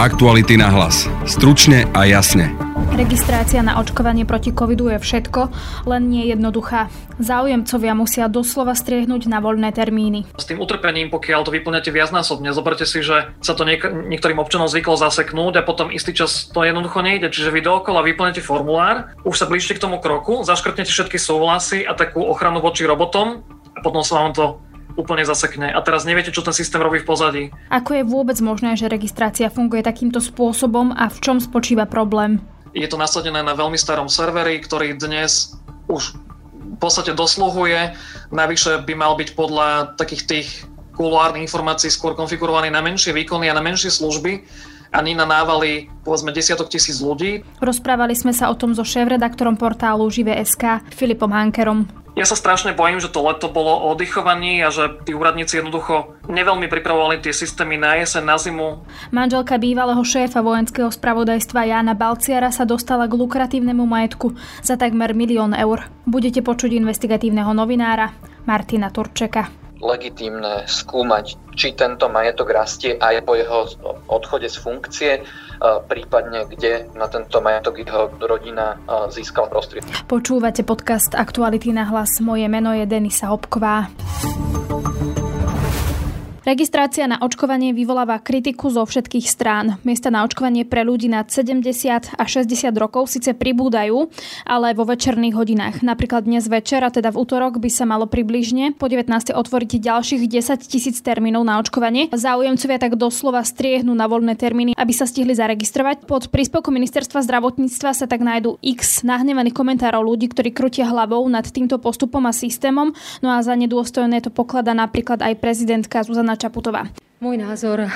Aktuality na hlas. Stručne a jasne. Registrácia na očkovanie proti covidu je všetko, len nie jednoduchá. Záujemcovia musia doslova striehnúť na voľné termíny. S tým utrpením, pokiaľ to vyplňate viacnásobne, zoberte si, že sa to niek- niektorým občanom zvyklo zaseknúť a potom istý čas to jednoducho nejde. Čiže vy dookola vyplňate formulár, už sa blížite k tomu kroku, zaškrtnete všetky súhlasy a takú ochranu voči robotom a potom sa vám to úplne zasekne a teraz neviete, čo ten systém robí v pozadí. Ako je vôbec možné, že registrácia funguje takýmto spôsobom a v čom spočíva problém? Je to nasadené na veľmi starom serveri, ktorý dnes už v podstate dosluhuje. Navyše by mal byť podľa takých tých kuluárnych informácií skôr konfigurovaný na menšie výkony a na menšie služby a nie na návaly povedzme desiatok tisíc ľudí. Rozprávali sme sa o tom so šéf-redaktorom portálu Žive.sk Filipom Hankerom. Ja sa strašne bojím, že to leto bolo o oddychovaní a že tí úradníci jednoducho neveľmi pripravovali tie systémy na jeseň, na zimu. Manželka bývalého šéfa vojenského spravodajstva Jána Balciara sa dostala k lukratívnemu majetku za takmer milión eur. Budete počuť investigatívneho novinára Martina Turčeka legitímne skúmať, či tento majetok rastie aj po jeho odchode z funkcie, prípadne kde na tento majetok jeho rodina získala prostriedky. Počúvate podcast Aktuality na hlas. Moje meno je Denisa Hopková. Registrácia na očkovanie vyvoláva kritiku zo všetkých strán. Miesta na očkovanie pre ľudí nad 70 a 60 rokov síce pribúdajú, ale vo večerných hodinách. Napríklad dnes večer, a teda v útorok, by sa malo približne po 19. otvoriť ďalších 10 tisíc termínov na očkovanie. Záujemcovia tak doslova striehnú na voľné termíny, aby sa stihli zaregistrovať. Pod príspevkom ministerstva zdravotníctva sa tak nájdú x nahnevaných komentárov ľudí, ktorí krutia hlavou nad týmto postupom a systémom. No a za nedôstojné to poklada napríklad aj prezidentka Zuzana Zuzana Čaputová. Môj názor, eh,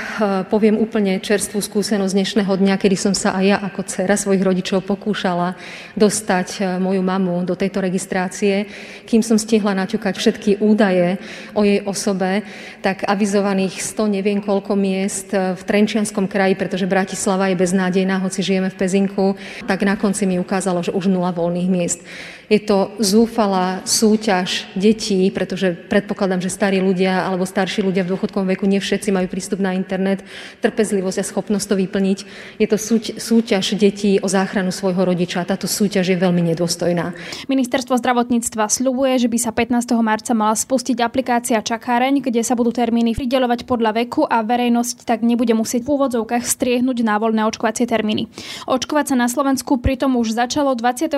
poviem úplne čerstvú skúsenosť dnešného dňa, kedy som sa aj ja ako dcera svojich rodičov pokúšala dostať eh, moju mamu do tejto registrácie. Kým som stihla naťukať všetky údaje o jej osobe, tak avizovaných 100 neviem koľko miest eh, v Trenčianskom kraji, pretože Bratislava je beznádejná, hoci žijeme v Pezinku, tak na konci mi ukázalo, že už nula voľných miest. Je to zúfalá súťaž detí, pretože predpokladám, že starí ľudia alebo starší ľudia v dôchodkovom veku nie všetci majú prístup na internet, trpezlivosť a schopnosť to vyplniť. Je to súťaž detí o záchranu svojho rodiča. Táto súťaž je veľmi nedôstojná. Ministerstvo zdravotníctva sľubuje, že by sa 15. marca mala spustiť aplikácia Čakáreň, kde sa budú termíny prideľovať podľa veku a verejnosť tak nebude musieť v úvodzovkách striehnúť na voľné očkovacie termíny. Očkovať sa na Slovensku pritom už začalo 26.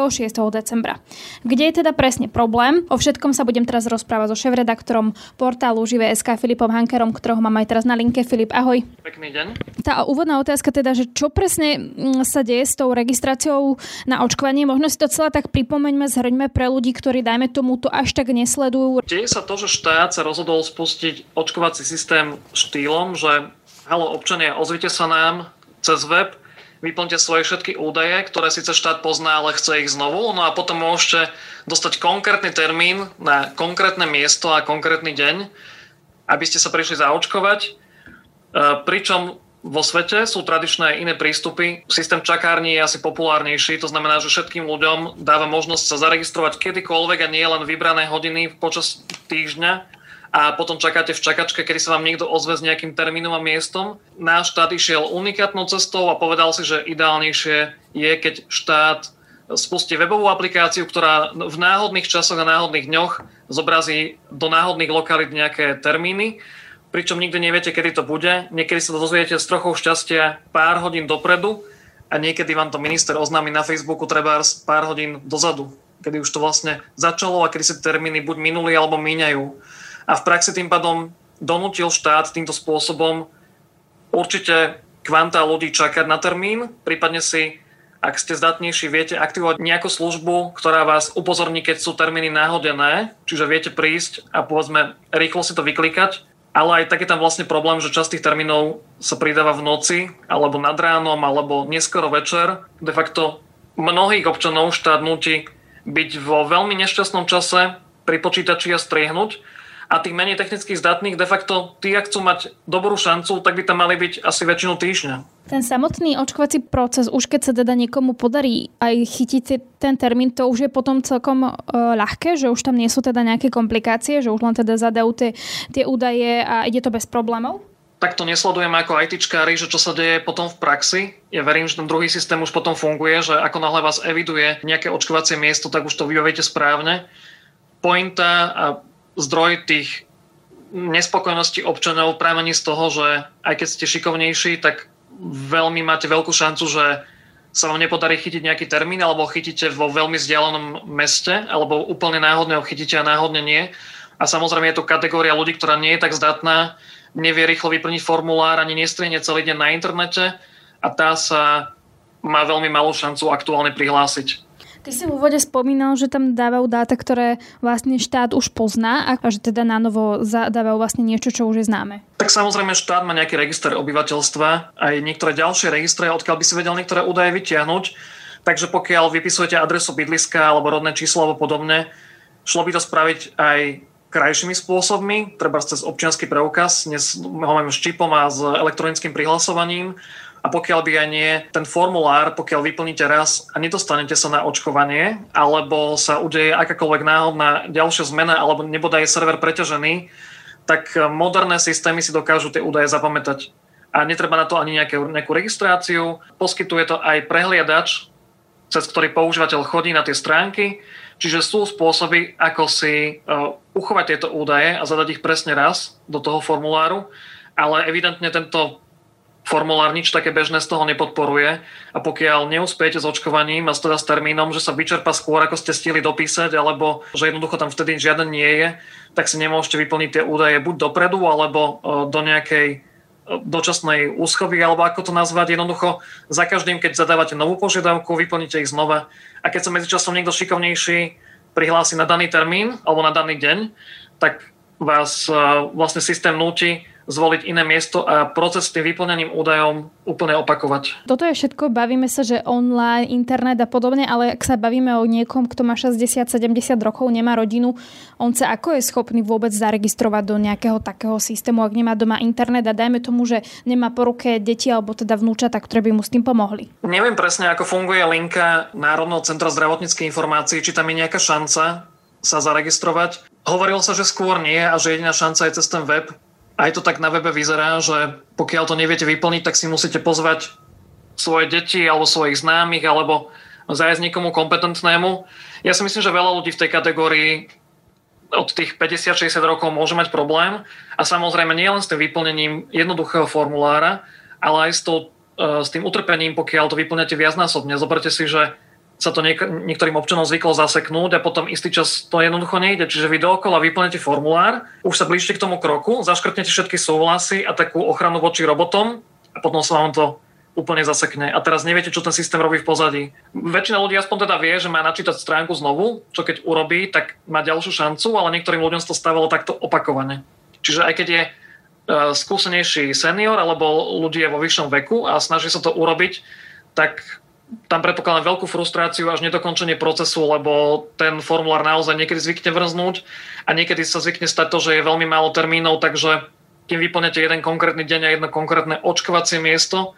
decembra. Kde je teda presne problém? O všetkom sa budem teraz rozprávať so šéf-redaktorom portálu Žive.sk Filipom Hankerom, ktorého mám aj teraz na linke. Filip, ahoj. Pekný deň. Tá úvodná otázka teda, že čo presne mm, sa deje s tou registráciou na očkovanie? Možno si to celé tak pripomeňme, zhrňme pre ľudí, ktorí dajme tomu to až tak nesledujú. Deje sa to, že štát sa rozhodol spustiť očkovací systém štýlom, že halo občania, ozvite sa nám cez web, vyplňte svoje všetky údaje, ktoré síce štát pozná, ale chce ich znovu, no a potom môžete dostať konkrétny termín na konkrétne miesto a konkrétny deň, aby ste sa prišli zaočkovať. E, pričom vo svete sú tradičné iné prístupy. Systém čakární je asi populárnejší, to znamená, že všetkým ľuďom dáva možnosť sa zaregistrovať kedykoľvek a nie len vybrané hodiny počas týždňa a potom čakáte v čakačke, kedy sa vám niekto ozve s nejakým termínom a miestom. Náš štát išiel unikátnou cestou a povedal si, že ideálnejšie je, keď štát spustí webovú aplikáciu, ktorá v náhodných časoch a náhodných dňoch zobrazí do náhodných lokalít nejaké termíny, pričom nikdy neviete, kedy to bude. Niekedy sa to dozviete s trochou šťastia pár hodín dopredu a niekedy vám to minister oznámi na Facebooku treba pár hodín dozadu, kedy už to vlastne začalo a kedy sa termíny buď minuli alebo míňajú a v praxi tým pádom donútil štát týmto spôsobom určite kvanta ľudí čakať na termín, prípadne si, ak ste zdatnejší, viete aktivovať nejakú službu, ktorá vás upozorní, keď sú termíny náhodené, čiže viete prísť a povedzme rýchlo si to vyklikať, ale aj tak je tam vlastne problém, že časť tých termínov sa pridáva v noci, alebo nad ránom, alebo neskoro večer. De facto mnohých občanov štát nutí byť vo veľmi nešťastnom čase pri počítači a striehnúť, a tých menej technicky zdatných de facto tí, ak chcú mať dobrú šancu, tak by tam mali byť asi väčšinu týždňa. Ten samotný očkovací proces, už keď sa teda niekomu podarí aj chytiť ten termín, to už je potom celkom e, ľahké, že už tam nie sú teda nejaké komplikácie, že už len teda zadajú tie, tie údaje a ide to bez problémov? takto nesledujem ako ITčkári, že čo sa deje potom v praxi. Ja verím, že ten druhý systém už potom funguje, že ako náhle vás eviduje nejaké očkovacie miesto, tak už to vybavíte správne. Pointa a zdroj tých nespokojnosti občanov pramení z toho, že aj keď ste šikovnejší, tak veľmi máte veľkú šancu, že sa vám nepodarí chytiť nejaký termín, alebo chytíte vo veľmi vzdialenom meste, alebo úplne náhodne ho chytíte a náhodne nie. A samozrejme je to kategória ľudí, ktorá nie je tak zdatná, nevie rýchlo vyplniť formulár, ani nestrihne celý deň na internete a tá sa má veľmi malú šancu aktuálne prihlásiť. Ty si v úvode spomínal, že tam dávajú dáta, ktoré vlastne štát už pozná a že teda na novo zadávajú vlastne niečo, čo už je známe. Tak samozrejme štát má nejaký register obyvateľstva, aj niektoré ďalšie registre, odkiaľ by si vedel niektoré údaje vytiahnuť. Takže pokiaľ vypisujete adresu bydliska alebo rodné číslo alebo podobne, šlo by to spraviť aj krajšími spôsobmi, treba cez občianský preukaz, dnes ho máme s čipom a s elektronickým prihlasovaním a pokiaľ by aj nie ten formulár, pokiaľ vyplníte raz a nedostanete sa na očkovanie, alebo sa udeje akákoľvek náhodná ďalšia zmena, alebo nebude aj server preťažený, tak moderné systémy si dokážu tie údaje zapamätať. A netreba na to ani nejaké, nejakú registráciu. Poskytuje to aj prehliadač, cez ktorý používateľ chodí na tie stránky. Čiže sú spôsoby, ako si uh, uchovať tieto údaje a zadať ich presne raz do toho formuláru, ale evidentne tento formulár nič také bežné z toho nepodporuje a pokiaľ neúspejete s očkovaním a teda s termínom, že sa vyčerpa skôr, ako ste stihli dopísať, alebo že jednoducho tam vtedy žiaden nie je, tak si nemôžete vyplniť tie údaje buď dopredu, alebo e, do nejakej e, dočasnej úschovy, alebo ako to nazvať. Jednoducho za každým, keď zadávate novú požiadavku, vyplníte ich znova. A keď sa medzičasom niekto šikovnejší prihlási na daný termín alebo na daný deň, tak vás e, vlastne systém núti zvoliť iné miesto a proces s tým vyplňaním údajom úplne opakovať. Toto je všetko, bavíme sa, že online, internet a podobne, ale ak sa bavíme o niekom, kto má 60-70 rokov, nemá rodinu, on sa ako je schopný vôbec zaregistrovať do nejakého takého systému, ak nemá doma internet a dajme tomu, že nemá po ruke deti alebo teda vnúčata, ktoré by mu s tým pomohli. Neviem presne, ako funguje linka Národného centra zdravotníckých informácií, či tam je nejaká šanca sa zaregistrovať. Hovorilo sa, že skôr nie a že jediná šanca je cez ten web aj to tak na webe vyzerá, že pokiaľ to neviete vyplniť, tak si musíte pozvať svoje deti alebo svojich známych alebo zájsť niekomu kompetentnému. Ja si myslím, že veľa ľudí v tej kategórii od tých 50-60 rokov môže mať problém a samozrejme nie len s tým vyplnením jednoduchého formulára, ale aj s, tou, e, s tým utrpením, pokiaľ to vyplňate viacnásobne. Zoberte si, že sa to niek- niektorým občanom zvyklo zaseknúť a potom istý čas to jednoducho nejde. Čiže vy dookola vyplnete formulár, už sa blížite k tomu kroku, zaškrtnete všetky súhlasy a takú ochranu voči robotom a potom sa vám to úplne zasekne. A teraz neviete, čo ten systém robí v pozadí. Väčšina ľudí aspoň teda vie, že má načítať stránku znovu, čo keď urobí, tak má ďalšiu šancu, ale niektorým ľuďom sa to stávalo takto opakovane. Čiže aj keď je e, skúsenejší senior alebo ľudia vo vyššom veku a snaží sa to urobiť, tak tam predpokladám veľkú frustráciu až nedokončenie procesu, lebo ten formulár naozaj niekedy zvykne vrznúť a niekedy sa zvykne stať to, že je veľmi málo termínov, takže kým vyplňate jeden konkrétny deň a jedno konkrétne očkovacie miesto,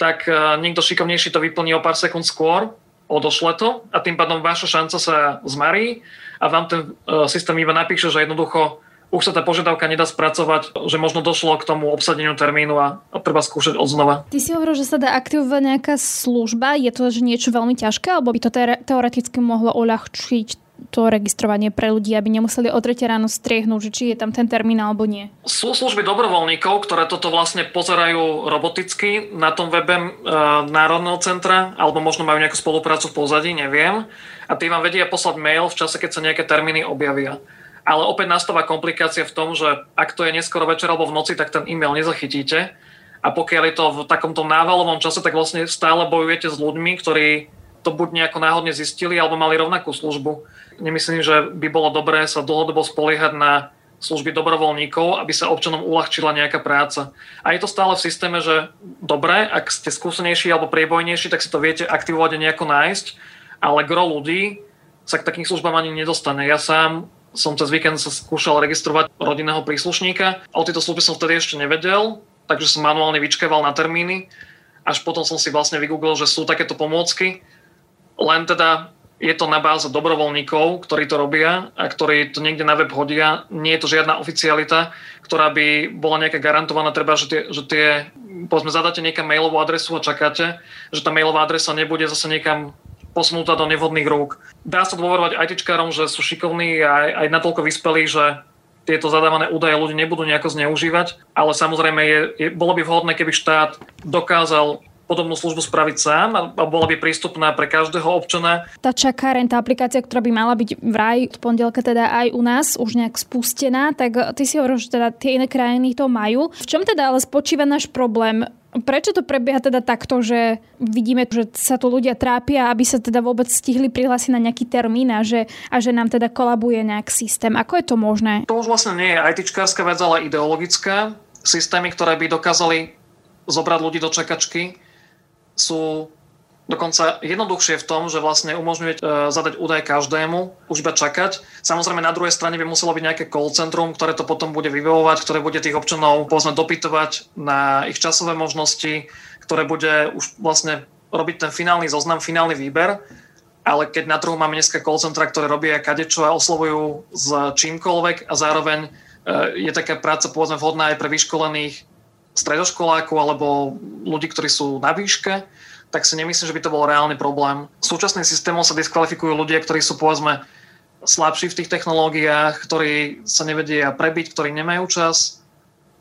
tak e, niekto šikovnejší to vyplní o pár sekúnd skôr, odošle to a tým pádom vaša šanca sa zmarí a vám ten e, systém iba napíše, že jednoducho už sa tá požiadavka nedá spracovať, že možno došlo k tomu obsadeniu termínu a, a treba skúšať od znova. Ty si hovoril, že sa dá aktivovať nejaká služba. Je to že niečo veľmi ťažké, alebo by to teoreticky mohlo uľahčiť to registrovanie pre ľudí, aby nemuseli o 3 ráno striehnúť, že či je tam ten termín alebo nie. Sú služby dobrovoľníkov, ktoré toto vlastne pozerajú roboticky na tom webe e, Národného centra, alebo možno majú nejakú spoluprácu v pozadí, neviem. A tí vám vedia poslať mail v čase, keď sa nejaké termíny objavia. Ale opäť nastáva komplikácia v tom, že ak to je neskoro večer alebo v noci, tak ten e-mail nezachytíte. A pokiaľ je to v takomto návalovom čase, tak vlastne stále bojujete s ľuďmi, ktorí to buď nejako náhodne zistili alebo mali rovnakú službu. Nemyslím, že by bolo dobré sa dlhodobo spoliehať na služby dobrovoľníkov, aby sa občanom uľahčila nejaká práca. A je to stále v systéme, že dobre, ak ste skúsenejší alebo priebojnejší, tak si to viete aktivovať a nejako nájsť, ale gro ľudí sa k takým službám ani nedostane. Ja sám som cez víkend sa skúšal registrovať rodinného príslušníka. O tejto službe som vtedy ešte nevedel, takže som manuálne vyčkeval na termíny. Až potom som si vlastne vygooglil, že sú takéto pomôcky. Len teda je to na báze dobrovoľníkov, ktorí to robia a ktorí to niekde na web hodia. Nie je to žiadna oficialita, ktorá by bola nejaká garantovaná, treba, že tie, že tie povedzme, zadáte niekam mailovú adresu a čakáte, že tá mailová adresa nebude zase niekam posunutá do nevhodných rúk. Dá sa dôverovať ITčkárom, že sú šikovní a aj, natoľko vyspelí, že tieto zadávané údaje ľudí nebudú nejako zneužívať, ale samozrejme je, je, bolo by vhodné, keby štát dokázal podobnú službu spraviť sám a bola by prístupná pre každého občana. Tá čakáren, tá aplikácia, ktorá by mala byť v raj v pondelka teda aj u nás už nejak spustená, tak ty si hovoril, že teda tie iné krajiny to majú. V čom teda ale spočíva náš problém? Prečo to prebieha teda takto, že vidíme, že sa tu ľudia trápia, aby sa teda vôbec stihli prihlásiť na nejaký termín a že, a že nám teda kolabuje nejak systém? Ako je to možné? To už vlastne nie je ITčkárska vec, ale ideologická. Systémy, ktoré by dokázali zobrať ľudí do čakačky, sú dokonca jednoduchšie v tom, že vlastne umožňuje e, zadať údaj každému, už iba čakať. Samozrejme na druhej strane by muselo byť nejaké call centrum, ktoré to potom bude vyvovať, ktoré bude tých občanov povedzme dopytovať na ich časové možnosti, ktoré bude už vlastne robiť ten finálny zoznam, finálny výber. Ale keď na trhu máme dneska call centra, ktoré robia kadečo a oslovujú s čímkoľvek a zároveň e, je taká práca povedzme vhodná aj pre vyškolených stredoškolákov alebo ľudí, ktorí sú na výške, tak si nemyslím, že by to bol reálny problém. Súčasným systémom sa diskvalifikujú ľudia, ktorí sú povedzme slabší v tých technológiách, ktorí sa nevedia prebiť, ktorí nemajú čas,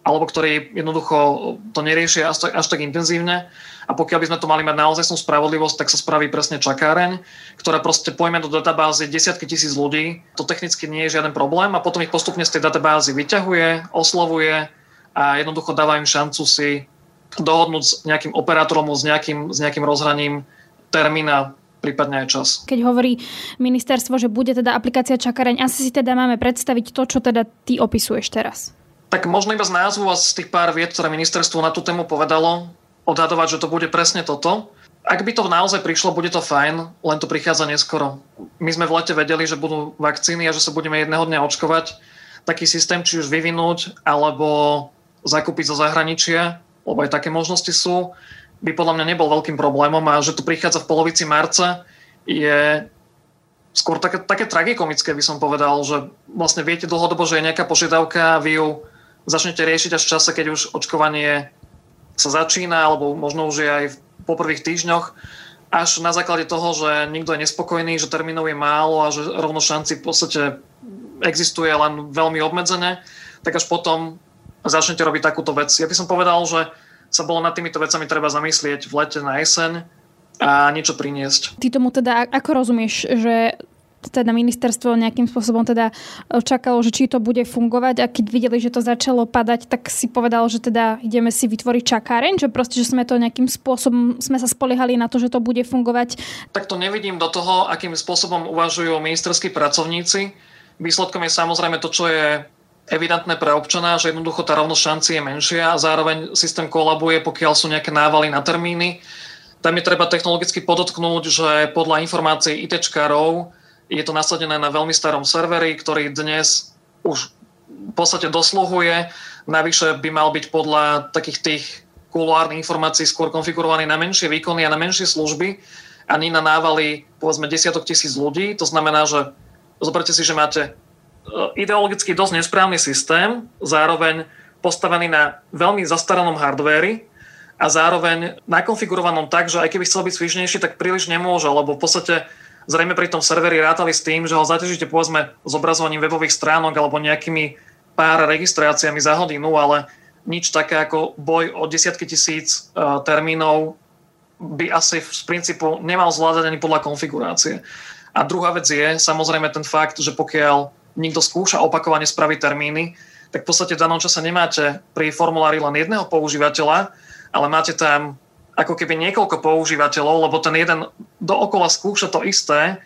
alebo ktorí jednoducho to neriešia až tak, až tak intenzívne. A pokiaľ by sme to mali mať naozaj spravodlivosť, tak sa spraví presne čakáreň, ktorá proste pojme do databázy desiatky tisíc ľudí. To technicky nie je žiaden problém a potom ich postupne z tej databázy vyťahuje, oslovuje, a jednoducho dáva im šancu si dohodnúť s nejakým operátorom, s nejakým, s nejakým rozhraním termína prípadne aj čas. Keď hovorí ministerstvo, že bude teda aplikácia čakareň, asi si teda máme predstaviť to, čo teda ty opisuješ teraz. Tak možno iba z názvu a z tých pár vied, ktoré ministerstvo na tú tému povedalo, odhadovať, že to bude presne toto. Ak by to naozaj prišlo, bude to fajn, len to prichádza neskoro. My sme v lete vedeli, že budú vakcíny a že sa budeme jedného dňa očkovať. Taký systém, či už vyvinúť, alebo zakúpiť zo zahraničia, lebo aj také možnosti sú, by podľa mňa nebol veľkým problémom a že tu prichádza v polovici marca je skôr také, také tragikomické, by som povedal, že vlastne viete dlhodobo, že je nejaká požiadavka a vy ju začnete riešiť až v čase, keď už očkovanie sa začína, alebo možno už je aj po prvých týždňoch, až na základe toho, že nikto je nespokojný, že termínov je málo a že rovno šanci v podstate existuje len veľmi obmedzené, tak až potom začnete robiť takúto vec. Ja by som povedal, že sa bolo nad týmito vecami treba zamyslieť v lete na jeseň a niečo priniesť. Ty tomu teda ako rozumieš, že teda ministerstvo nejakým spôsobom teda čakalo, že či to bude fungovať a keď videli, že to začalo padať, tak si povedal, že teda ideme si vytvoriť čakáreň, že proste, že sme to nejakým spôsobom, sme sa spoliehali na to, že to bude fungovať. Tak to nevidím do toho, akým spôsobom uvažujú ministerskí pracovníci. Výsledkom je samozrejme to, čo je evidentné pre občana, že jednoducho tá rovnosť šanci je menšia a zároveň systém kolabuje, pokiaľ sú nejaké návaly na termíny. Tam je treba technologicky podotknúť, že podľa informácií ITčkárov je to nasadené na veľmi starom serveri, ktorý dnes už v podstate dosluhuje. Navyše by mal byť podľa takých tých kuluárnych informácií skôr konfigurovaný na menšie výkony a na menšie služby a nie na návaly povedzme desiatok tisíc ľudí. To znamená, že zoberte si, že máte ideologicky dosť nesprávny systém, zároveň postavený na veľmi zastaranom hardvéri a zároveň nakonfigurovanom tak, že aj keby chcel byť svižnejší, tak príliš nemôže, lebo v podstate zrejme pri tom serveri rátali s tým, že ho zaťažíte povedzme zobrazovaním webových stránok alebo nejakými pár registráciami za hodinu, ale nič také ako boj o desiatky tisíc uh, termínov by asi z princípu nemal zvládať ani podľa konfigurácie. A druhá vec je samozrejme ten fakt, že pokiaľ niekto skúša opakovane spraviť termíny, tak v podstate v danom čase nemáte pri formulári len jedného používateľa, ale máte tam ako keby niekoľko používateľov, lebo ten jeden dookola skúša to isté,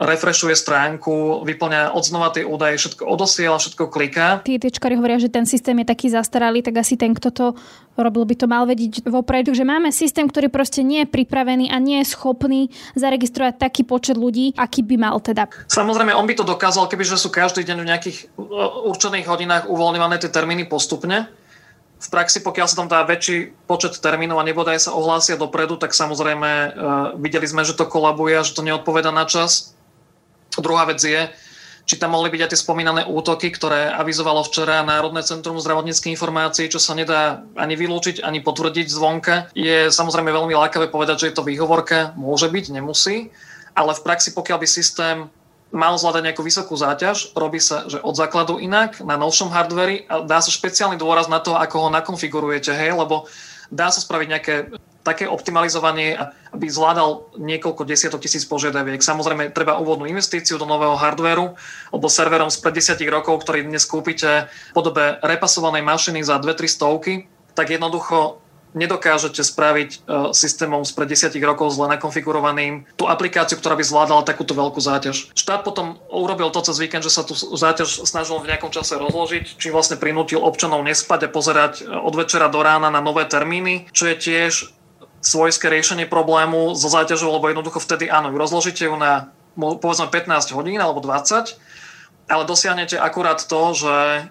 refreshuje stránku, vyplňa odznova tie údaje, všetko odosiela, všetko kliká. Tí tečkári hovoria, že ten systém je taký zastaralý, tak asi ten, kto to robil, by to mal vedieť vopred, že máme systém, ktorý proste nie je pripravený a nie je schopný zaregistrovať taký počet ľudí, aký by mal teda. Samozrejme, on by to dokázal, kebyže sú každý deň v nejakých určených hodinách uvoľňované tie termíny postupne, v praxi, pokiaľ sa tam dá väčší počet termínov a nebodaj sa ohlásia dopredu, tak samozrejme uh, videli sme, že to kolabuje a že to neodpoveda na čas. Druhá vec je, či tam mohli byť aj tie spomínané útoky, ktoré avizovalo včera Národné centrum zdravotníckých informácií, čo sa nedá ani vylúčiť, ani potvrdiť zvonka. Je samozrejme veľmi lákavé povedať, že je to výhovorka, môže byť, nemusí, ale v praxi, pokiaľ by systém mal zvládať nejakú vysokú záťaž, robí sa, že od základu inak, na novšom hardveri. A dá sa špeciálny dôraz na to, ako ho nakonfigurujete, hej, lebo dá sa spraviť nejaké také optimalizovanie, aby zvládal niekoľko desiatok tisíc požiadaviek. Samozrejme, treba úvodnú investíciu do nového hardveru, alebo serverom spred desiatich rokov, ktorý dnes kúpite v podobe repasovanej mašiny za 2-3 stovky, tak jednoducho nedokážete spraviť uh, systémom spred desiatich rokov zle nakonfigurovaným tú aplikáciu, ktorá by zvládala takúto veľkú záťaž. Štát potom urobil to cez víkend, že sa tú záťaž snažil v nejakom čase rozložiť, čím vlastne prinútil občanov nespať a pozerať od večera do rána na nové termíny, čo je tiež svojské riešenie problému so záťažou, lebo jednoducho vtedy áno, rozložíte ju na povedzme 15 hodín alebo 20, ale dosiahnete akurát to, že e,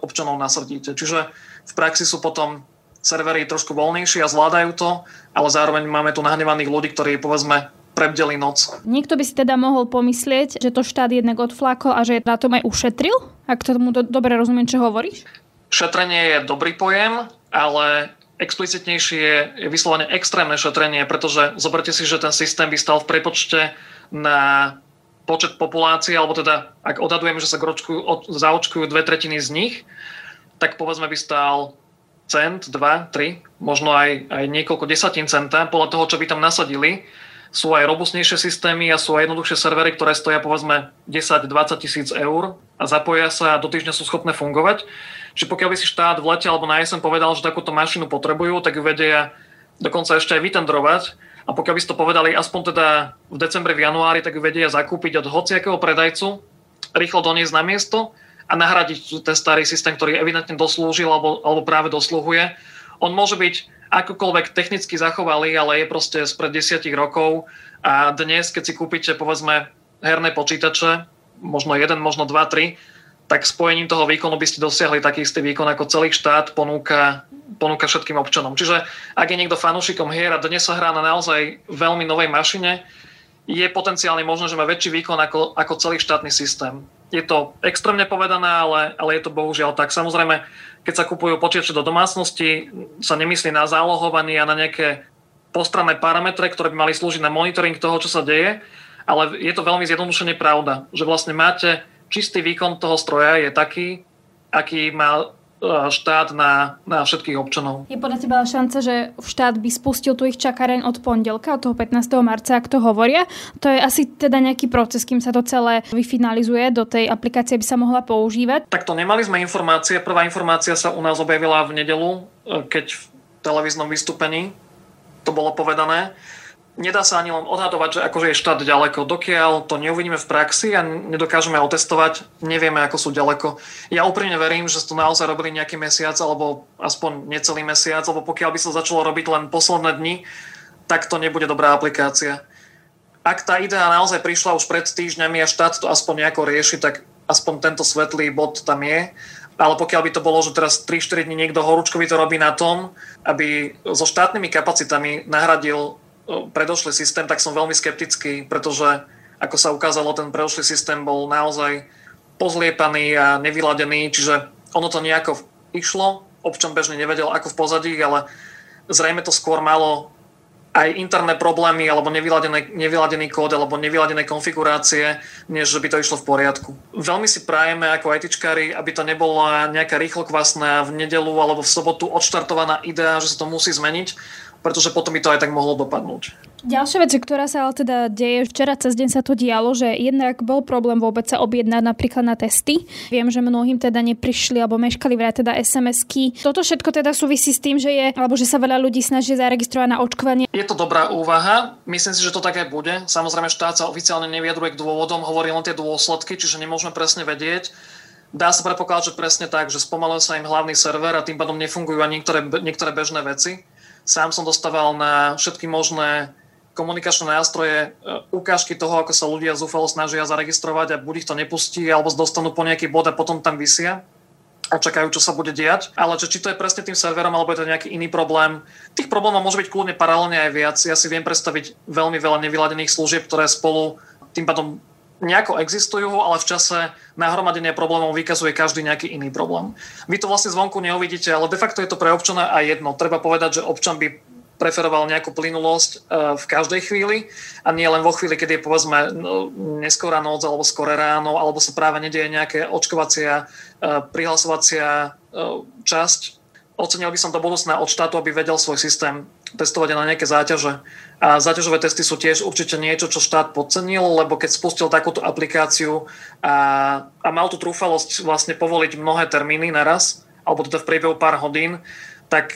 občanov nasrdíte. Čiže v praxi sú potom servery trošku voľnejšie a zvládajú to, ale zároveň máme tu nahnevaných ľudí, ktorí povedzme prebdeli noc. Niekto by si teda mohol pomyslieť, že to štát jednak odflákol a že na tom aj ušetril? Ak tomu do, dobre rozumiem, čo hovoríš? Šetrenie je dobrý pojem, ale explicitnejšie je vyslovene extrémne šetrenie, pretože zoberte si, že ten systém by stal v prepočte na počet populácie, alebo teda ak odhadujeme, že sa gročkujú, zaočkujú dve tretiny z nich, tak povedzme by stal cent, dva, tri, možno aj, aj niekoľko desatín centa, podľa toho, čo by tam nasadili. Sú aj robustnejšie systémy a sú aj jednoduchšie servery, ktoré stoja povedzme 10-20 tisíc eur a zapoja sa a do týždňa sú schopné fungovať. Čiže pokiaľ by si štát v lete alebo na jesen povedal, že takúto mašinu potrebujú, tak ju vedia dokonca ešte aj vytendrovať. A pokiaľ by si to povedali aspoň teda v decembri, v januári, tak ju vedia zakúpiť od hociakého predajcu, rýchlo doniesť na miesto a nahradiť ten starý systém, ktorý evidentne doslúžil alebo, alebo práve dosluhuje. On môže byť akokoľvek technicky zachovalý, ale je proste spred desiatich rokov a dnes, keď si kúpite povedzme herné počítače, možno jeden, možno dva, tri, tak spojením toho výkonu by ste dosiahli taký istý výkon, ako celý štát ponúka, ponúka všetkým občanom. Čiže ak je niekto fanúšikom hier a dnes sa hrá na naozaj veľmi novej mašine, je potenciálne možné, že má väčší výkon ako, ako celý štátny systém. Je to extrémne povedané, ale, ale je to bohužiaľ tak. Samozrejme, keď sa kupujú počítače do domácnosti, sa nemyslí na zálohovanie a na nejaké postranné parametre, ktoré by mali slúžiť na monitoring toho, čo sa deje, ale je to veľmi zjednodušene pravda, že vlastne máte čistý výkon toho stroja je taký, aký má e, štát na, na všetkých občanov. Je podľa teba šanca, že štát by spustil tu ich čakareň od pondelka, od toho 15. marca, ak to hovoria? To je asi teda nejaký proces, kým sa to celé vyfinalizuje, do tej aplikácie by sa mohla používať? Takto nemali sme informácie. Prvá informácia sa u nás objavila v nedelu, e, keď v televíznom vystúpení to bolo povedané nedá sa ani len odhadovať, že akože je štát ďaleko. Dokiaľ to neuvidíme v praxi a nedokážeme otestovať, nevieme, ako sú ďaleko. Ja úprimne verím, že to naozaj robili nejaký mesiac alebo aspoň necelý mesiac, lebo pokiaľ by sa začalo robiť len posledné dni, tak to nebude dobrá aplikácia. Ak tá idea naozaj prišla už pred týždňami a štát to aspoň nejako rieši, tak aspoň tento svetlý bod tam je. Ale pokiaľ by to bolo, že teraz 3-4 dní niekto horúčkovi to robí na tom, aby so štátnymi kapacitami nahradil predošlý systém, tak som veľmi skeptický, pretože ako sa ukázalo, ten predošlý systém bol naozaj pozliepaný a nevyladený, čiže ono to nejako išlo, občan bežne nevedel ako v pozadí, ale zrejme to skôr malo aj interné problémy, alebo nevyladený, nevyladený kód, alebo nevyladené konfigurácie, než by to išlo v poriadku. Veľmi si prajeme ako ITčkári, aby to nebola nejaká rýchlokvasná v nedelu alebo v sobotu odštartovaná idea, že sa to musí zmeniť, pretože potom by to aj tak mohlo dopadnúť. Ďalšia vec, ktorá sa ale teda deje, včera cez deň sa to dialo, že jednak bol problém vôbec sa objednať napríklad na testy. Viem, že mnohým teda neprišli alebo meškali vrať teda SMS-ky. Toto všetko teda súvisí s tým, že je, alebo že sa veľa ľudí snaží zaregistrovať na očkovanie. Je to dobrá úvaha, myslím si, že to také bude. Samozrejme štát sa oficiálne neviedruje k dôvodom, hovorí len tie dôsledky, čiže nemôžeme presne vedieť. Dá sa predpokladať, že presne tak, že spomaluje sa im hlavný server a tým pádom nefungujú ani niektoré, niektoré bežné veci. Sám som dostával na všetky možné komunikačné nástroje e, ukážky toho, ako sa ľudia zúfalo snažia zaregistrovať a buď ich to nepustí, alebo dostanú po nejaký bod a potom tam vysia. a čakajú, čo sa bude diať. Ale že či to je presne tým serverom, alebo je to nejaký iný problém. Tých problémov môže byť kľudne paralelne aj viac. Ja si viem predstaviť veľmi veľa nevyladených služieb, ktoré spolu tým pádom nejako existujú, ale v čase nahromadenia problémov vykazuje každý nejaký iný problém. Vy to vlastne zvonku neuvidíte, ale de facto je to pre občana aj jedno. Treba povedať, že občan by preferoval nejakú plynulosť e, v každej chvíli a nie len vo chvíli, keď je povedzme no, neskorá noc alebo skoré ráno, alebo sa práve nedieje nejaké očkovacia, e, prihlasovacia e, časť. Ocenil by som do budúcna od štátu, aby vedel svoj systém testovať na nejaké záťaže. A záťažové testy sú tiež určite niečo, čo štát podcenil, lebo keď spustil takúto aplikáciu a, a mal tú trúfalosť vlastne povoliť mnohé termíny naraz, alebo teda v priebehu pár hodín, tak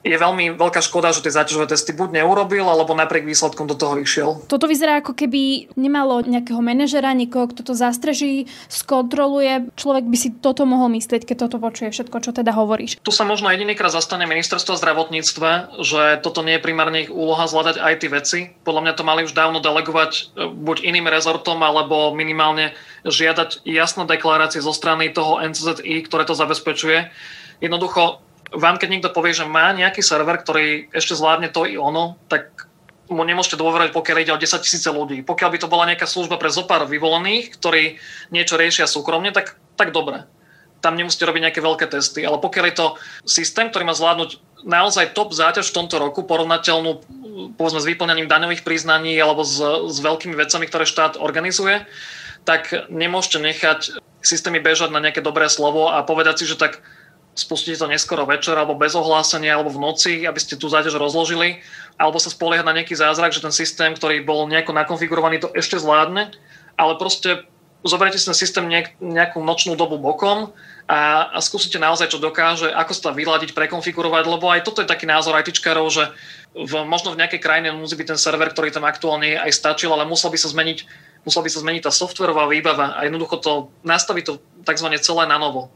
je veľmi veľká škoda, že tie záťažové testy buď neurobil, alebo napriek výsledkom do toho išiel. Toto vyzerá ako keby nemalo nejakého manažera, nikoho, kto to zastreží, skontroluje. Človek by si toto mohol myslieť, keď toto počuje všetko, čo teda hovoríš. Tu sa možno jedinýkrát zastane ministerstvo zdravotníctva, že toto nie je primárne ich úloha zvládať aj tie veci. Podľa mňa to mali už dávno delegovať e, buď iným rezortom, alebo minimálne žiadať jasné deklarácie zo strany toho NCZI, ktoré to zabezpečuje. Jednoducho vám keď niekto povie, že má nejaký server, ktorý ešte zvládne to i ono, tak mu nemôžete dôverovať, pokiaľ ide o 10 tisíce ľudí. Pokiaľ by to bola nejaká služba pre zopár vyvolených, ktorí niečo riešia súkromne, tak, tak dobre. Tam nemusíte robiť nejaké veľké testy. Ale pokiaľ je to systém, ktorý má zvládnuť naozaj top záťaž v tomto roku, porovnateľnú povedzme s vyplňaním daňových priznaní alebo s, s veľkými vecami, ktoré štát organizuje, tak nemôžete nechať systémy bežať na nejaké dobré slovo a povedať si, že tak spustíte to neskoro večer alebo bez ohlásenia alebo v noci, aby ste tú záťaž rozložili, alebo sa spoliehať na nejaký zázrak, že ten systém, ktorý bol nejako nakonfigurovaný, to ešte zvládne, ale proste zoberiete si ten systém nejak, nejakú nočnú dobu bokom a, a skúsite naozaj, čo dokáže, ako sa to vyladiť, prekonfigurovať, lebo aj toto je taký názor ITčkarov, že v, možno v nejakej krajine musí byť ten server, ktorý tam aktuálne je, aj stačil, ale musel by sa zmeniť, musel by sa zmeniť tá softverová výbava a jednoducho to nastaviť to tzv. celé na novo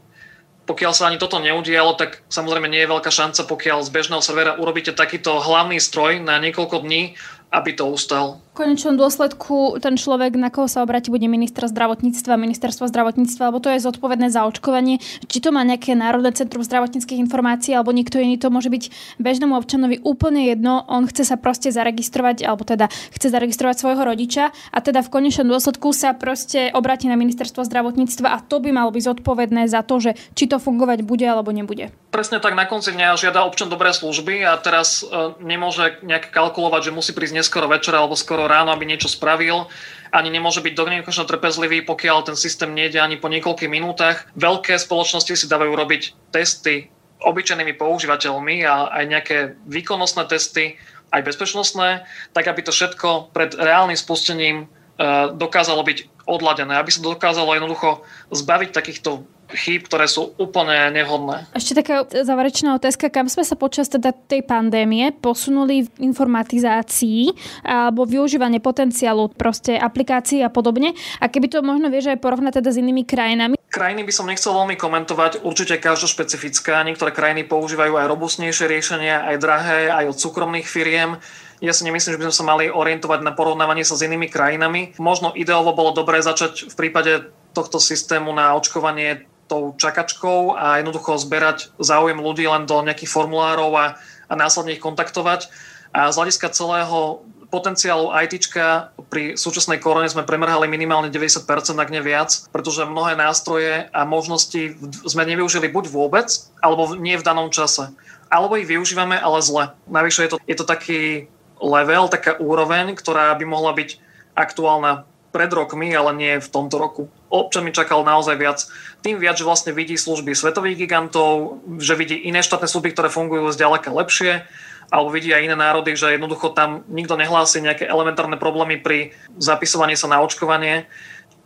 pokiaľ sa ani toto neudialo, tak samozrejme nie je veľká šanca, pokiaľ z bežného servera urobíte takýto hlavný stroj na niekoľko dní, aby to ustal. Konečnom dôsledku ten človek, na koho sa obráti, bude minister zdravotníctva, ministerstvo zdravotníctva, alebo to je zodpovedné za očkovanie. Či to má nejaké Národné centrum zdravotníckých informácií, alebo niekto iný, to môže byť bežnému občanovi úplne jedno. On chce sa proste zaregistrovať, alebo teda chce zaregistrovať svojho rodiča a teda v konečnom dôsledku sa proste obráti na ministerstvo zdravotníctva a to by malo byť zodpovedné za to, že či to fungovať bude alebo nebude. Presne tak na konci dňa žiada občan dobré služby a teraz e, nemôže nejak kalkulovať, že musí prísť neskoro večer alebo skoro ráno, aby niečo spravil. Ani nemôže byť do trpezlivý, pokiaľ ten systém nejde ani po niekoľkých minútach. Veľké spoločnosti si dávajú robiť testy obyčajnými používateľmi a aj nejaké výkonnostné testy, aj bezpečnostné, tak aby to všetko pred reálnym spustením e, dokázalo byť odladené, aby sa dokázalo jednoducho zbaviť takýchto chýb, ktoré sú úplne nevhodné. Ešte taká záverečná otázka, kam sme sa počas teda tej pandémie posunuli v informatizácii alebo využívanie potenciálu proste aplikácií a podobne. A keby to možno vieš aj porovnať teda s inými krajinami. Krajiny by som nechcel veľmi komentovať, určite každá špecifická. Niektoré krajiny používajú aj robustnejšie riešenia, aj drahé, aj od súkromných firiem. Ja si nemyslím, že by sme sa mali orientovať na porovnávanie sa s inými krajinami. Možno ideovo bolo dobré začať v prípade tohto systému na očkovanie tou čakačkou a jednoducho zberať záujem ľudí len do nejakých formulárov a, a následne ich kontaktovať. A z hľadiska celého potenciálu IT pri súčasnej korone sme premrhali minimálne 90%, ak nie viac, pretože mnohé nástroje a možnosti sme nevyužili buď vôbec, alebo nie v danom čase. Alebo ich využívame, ale zle. Najvyššie je to, je to taký level, taká úroveň, ktorá by mohla byť aktuálna pred rokmi, ale nie v tomto roku. Občan mi čakal naozaj viac. Tým viac, že vlastne vidí služby svetových gigantov, že vidí iné štátne služby, ktoré fungujú zďaleka lepšie, alebo vidí aj iné národy, že jednoducho tam nikto nehlási nejaké elementárne problémy pri zapisovaní sa na očkovanie.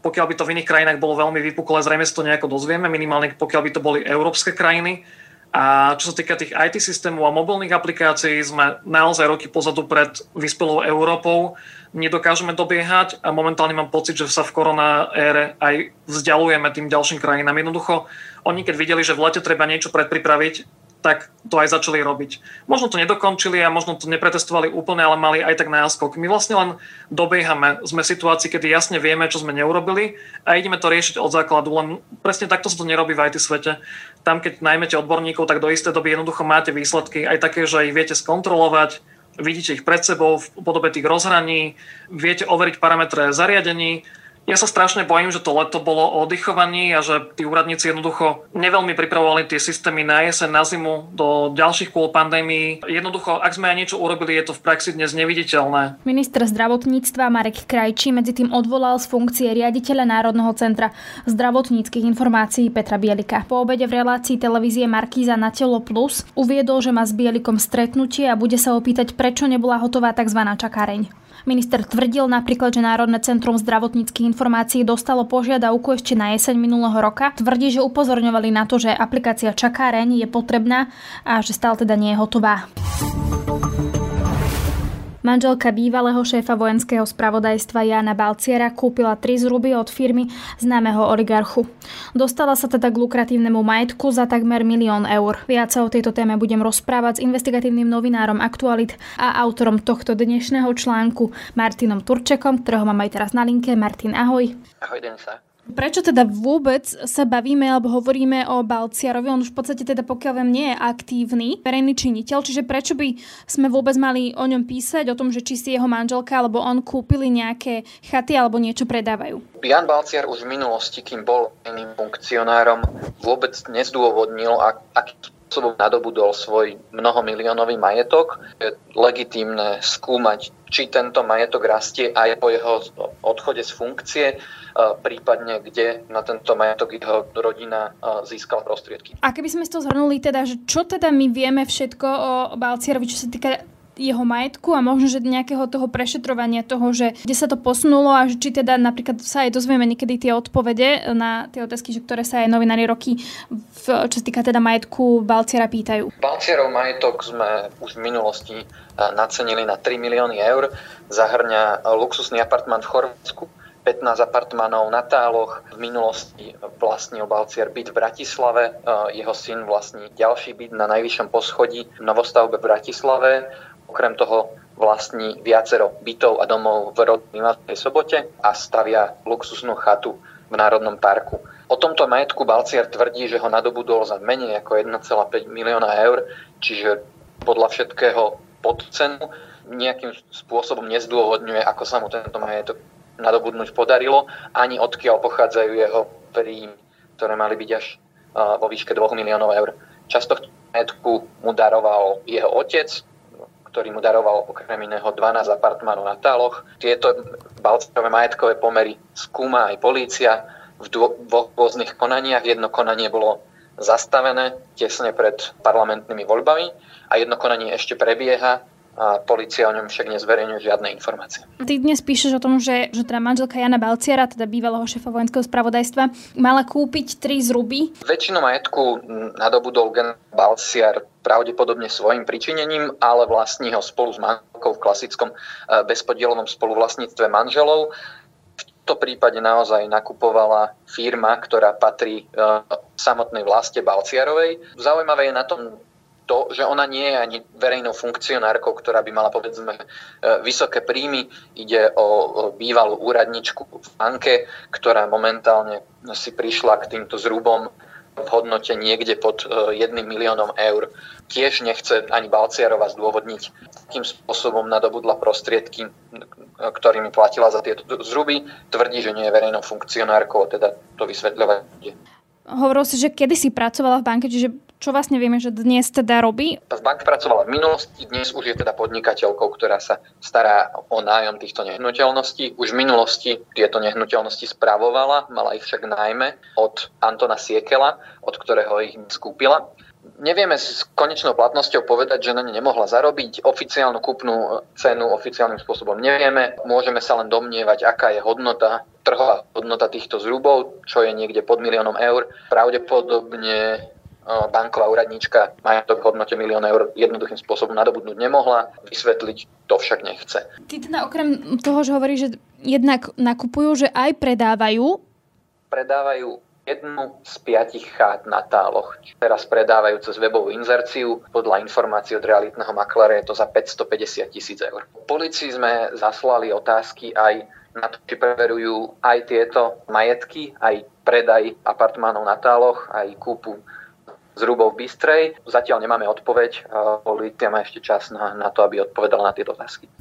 Pokiaľ by to v iných krajinách bolo veľmi vypuklé, zrejme si to nejako dozvieme, minimálne pokiaľ by to boli európske krajiny. A čo sa týka tých IT systémov a mobilných aplikácií, sme naozaj roky pozadu pred vyspelou Európou nedokážeme dobiehať a momentálne mám pocit, že sa v korona ére aj vzdialujeme tým ďalším krajinám. Jednoducho, oni keď videli, že v lete treba niečo predpripraviť, tak to aj začali robiť. Možno to nedokončili a možno to nepretestovali úplne, ale mali aj tak náskok. My vlastne len dobiehame. Sme v situácii, kedy jasne vieme, čo sme neurobili a ideme to riešiť od základu. Len presne takto sa to nerobí v IT svete. Tam, keď najmete odborníkov, tak do istej doby jednoducho máte výsledky aj také, že ich viete skontrolovať, vidíte ich pred sebou v podobe tých rozhraní, viete overiť parametre zariadení, ja sa strašne bojím, že to leto bolo o oddychovaní a že tí úradníci jednoducho neveľmi pripravovali tie systémy na jeseň, na zimu, do ďalších kôl pandémií. Jednoducho, ak sme aj niečo urobili, je to v praxi dnes neviditeľné. Minister zdravotníctva Marek Krajčí medzi tým odvolal z funkcie riaditeľa Národného centra zdravotníckých informácií Petra Bielika. Po obede v relácii televízie Markíza na Telo Plus uviedol, že má s Bielikom stretnutie a bude sa opýtať, prečo nebola hotová tzv. čakáreň. Minister tvrdil napríklad, že Národné centrum zdravotníckých informácií dostalo požiadavku ešte na jeseň minulého roka. Tvrdí, že upozorňovali na to, že aplikácia čakáreň je potrebná a že stále teda nie je hotová. Manželka bývalého šéfa vojenského spravodajstva Jana Balciera kúpila tri zruby od firmy známeho oligarchu. Dostala sa teda k lukratívnemu majetku za takmer milión eur. Viac sa o tejto téme budem rozprávať s investigatívnym novinárom Aktualit a autorom tohto dnešného článku Martinom Turčekom, ktorého mám aj teraz na linke. Martin, ahoj. Ahoj, Denisa. Prečo teda vôbec sa bavíme alebo hovoríme o Balciarovi? On už v podstate teda pokiaľ viem nie je aktívny verejný činiteľ, čiže prečo by sme vôbec mali o ňom písať, o tom, že či si jeho manželka alebo on kúpili nejaké chaty alebo niečo predávajú? Jan Balciar už v minulosti, kým bol iným funkcionárom, vôbec nezdôvodnil, aký spôsobom nadobudol svoj mnohomiliónový majetok. Je legitímne skúmať, či tento majetok rastie aj po jeho odchode z funkcie, e, prípadne kde na tento majetok jeho rodina e, získala prostriedky. A keby sme to zhrnuli, teda, že čo teda my vieme všetko o Balcierovi, čo sa týka jeho majetku a možno, že nejakého toho prešetrovania toho, že kde sa to posunulo a či teda napríklad sa aj dozvieme niekedy tie odpovede na tie otázky, že ktoré sa aj novinári roky, v, čo sa týka teda majetku Balciera pýtajú. Balcierov majetok sme už v minulosti e, nacenili na 3 milióny eur. Zahrňa luxusný apartman v Chorvátsku, 15 apartmanov na Táloch. V minulosti vlastnil Balcier byt v Bratislave. E, jeho syn vlastní ďalší byt na najvyššom poschodí v novostavbe v Bratislave. Okrem toho vlastní viacero bytov a domov v rodnej sobote a stavia luxusnú chatu v Národnom parku. O tomto majetku Balciar tvrdí, že ho nadobudol za menej ako 1,5 milióna eur, čiže podľa všetkého pod cenu. Nejakým spôsobom nezdôvodňuje, ako sa mu tento majetok nadobudnúť podarilo, ani odkiaľ pochádzajú jeho príjmy, ktoré mali byť až vo výške 2 miliónov eur. Často majetku mu daroval jeho otec, ktorý mu daroval okrem iného 12 apartmánov na Táloch. Tieto balcové majetkové pomery skúma aj polícia v dvoch rôznych konaniach. Jedno konanie bolo zastavené tesne pred parlamentnými voľbami a jedno konanie ešte prebieha a policia o ňom však nezverejňuje žiadne informácie. Ty dnes píšeš o tom, že, že teda manželka Jana Balciara, teda bývalého šefa vojenského spravodajstva, mala kúpiť tri zruby. Väčšinu majetku nadobudol gen Balciar pravdepodobne svojim pričinením, ale vlastní ho spolu s manželkou v klasickom e, bezpodielovom spoluvlastníctve manželov. V tomto prípade naozaj nakupovala firma, ktorá patrí e, samotnej vlaste Balciarovej. Zaujímavé je na tom to, že ona nie je ani verejnou funkcionárkou, ktorá by mala povedzme e, vysoké príjmy. Ide o bývalú úradničku v banke, ktorá momentálne si prišla k týmto zrubom v hodnote niekde pod 1 e, miliónom eur. Tiež nechce ani Balciarova zdôvodniť, akým spôsobom nadobudla prostriedky, ktorými platila za tieto zruby. Tvrdí, že nie je verejnou funkcionárkou, teda to vysvetľovať. Hovoril si, že kedy si pracovala v banke, čiže čo vlastne vieme, že dnes teda robí? V banke pracovala v minulosti, dnes už je teda podnikateľkou, ktorá sa stará o nájom týchto nehnuteľností. Už v minulosti tieto nehnuteľnosti spravovala, mala ich však najmä od Antona Siekela, od ktorého ich skúpila. Nevieme s konečnou platnosťou povedať, že na ne nemohla zarobiť. Oficiálnu kúpnu cenu oficiálnym spôsobom nevieme. Môžeme sa len domnievať, aká je hodnota, trhová hodnota týchto zrubov, čo je niekde pod miliónom eur. Pravdepodobne banková úradníčka majetok v hodnote milión eur jednoduchým spôsobom nadobudnúť nemohla, vysvetliť to však nechce. Ty teda okrem toho, že hovorí, že jednak nakupujú, že aj predávajú? Predávajú jednu z piatich chát na táloch. Teraz predávajú cez webovú inzerciu. Podľa informácií od realitného makléra je to za 550 tisíc eur. Policii sme zaslali otázky aj na to, či preverujú aj tieto majetky, aj predaj apartmánov na táloch, aj kúpu zhrubov v Bystrej. Zatiaľ nemáme odpoveď. Polícia má ešte čas na, na to, aby odpovedala na tieto otázky.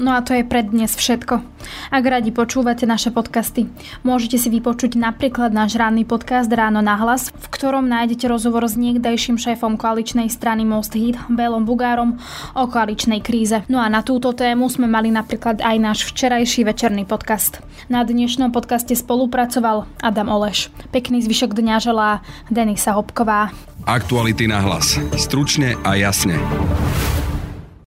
No a to je pre dnes všetko. Ak radi počúvate naše podcasty, môžete si vypočuť napríklad náš ranný podcast Ráno na hlas, v ktorom nájdete rozhovor s niekdajším šéfom koaličnej strany Most Hit, Belom Bugárom, o koaličnej kríze. No a na túto tému sme mali napríklad aj náš včerajší večerný podcast. Na dnešnom podcaste spolupracoval Adam Oleš. Pekný zvyšok dňa želá Denisa Hopková. Aktuality na hlas. Stručne a jasne.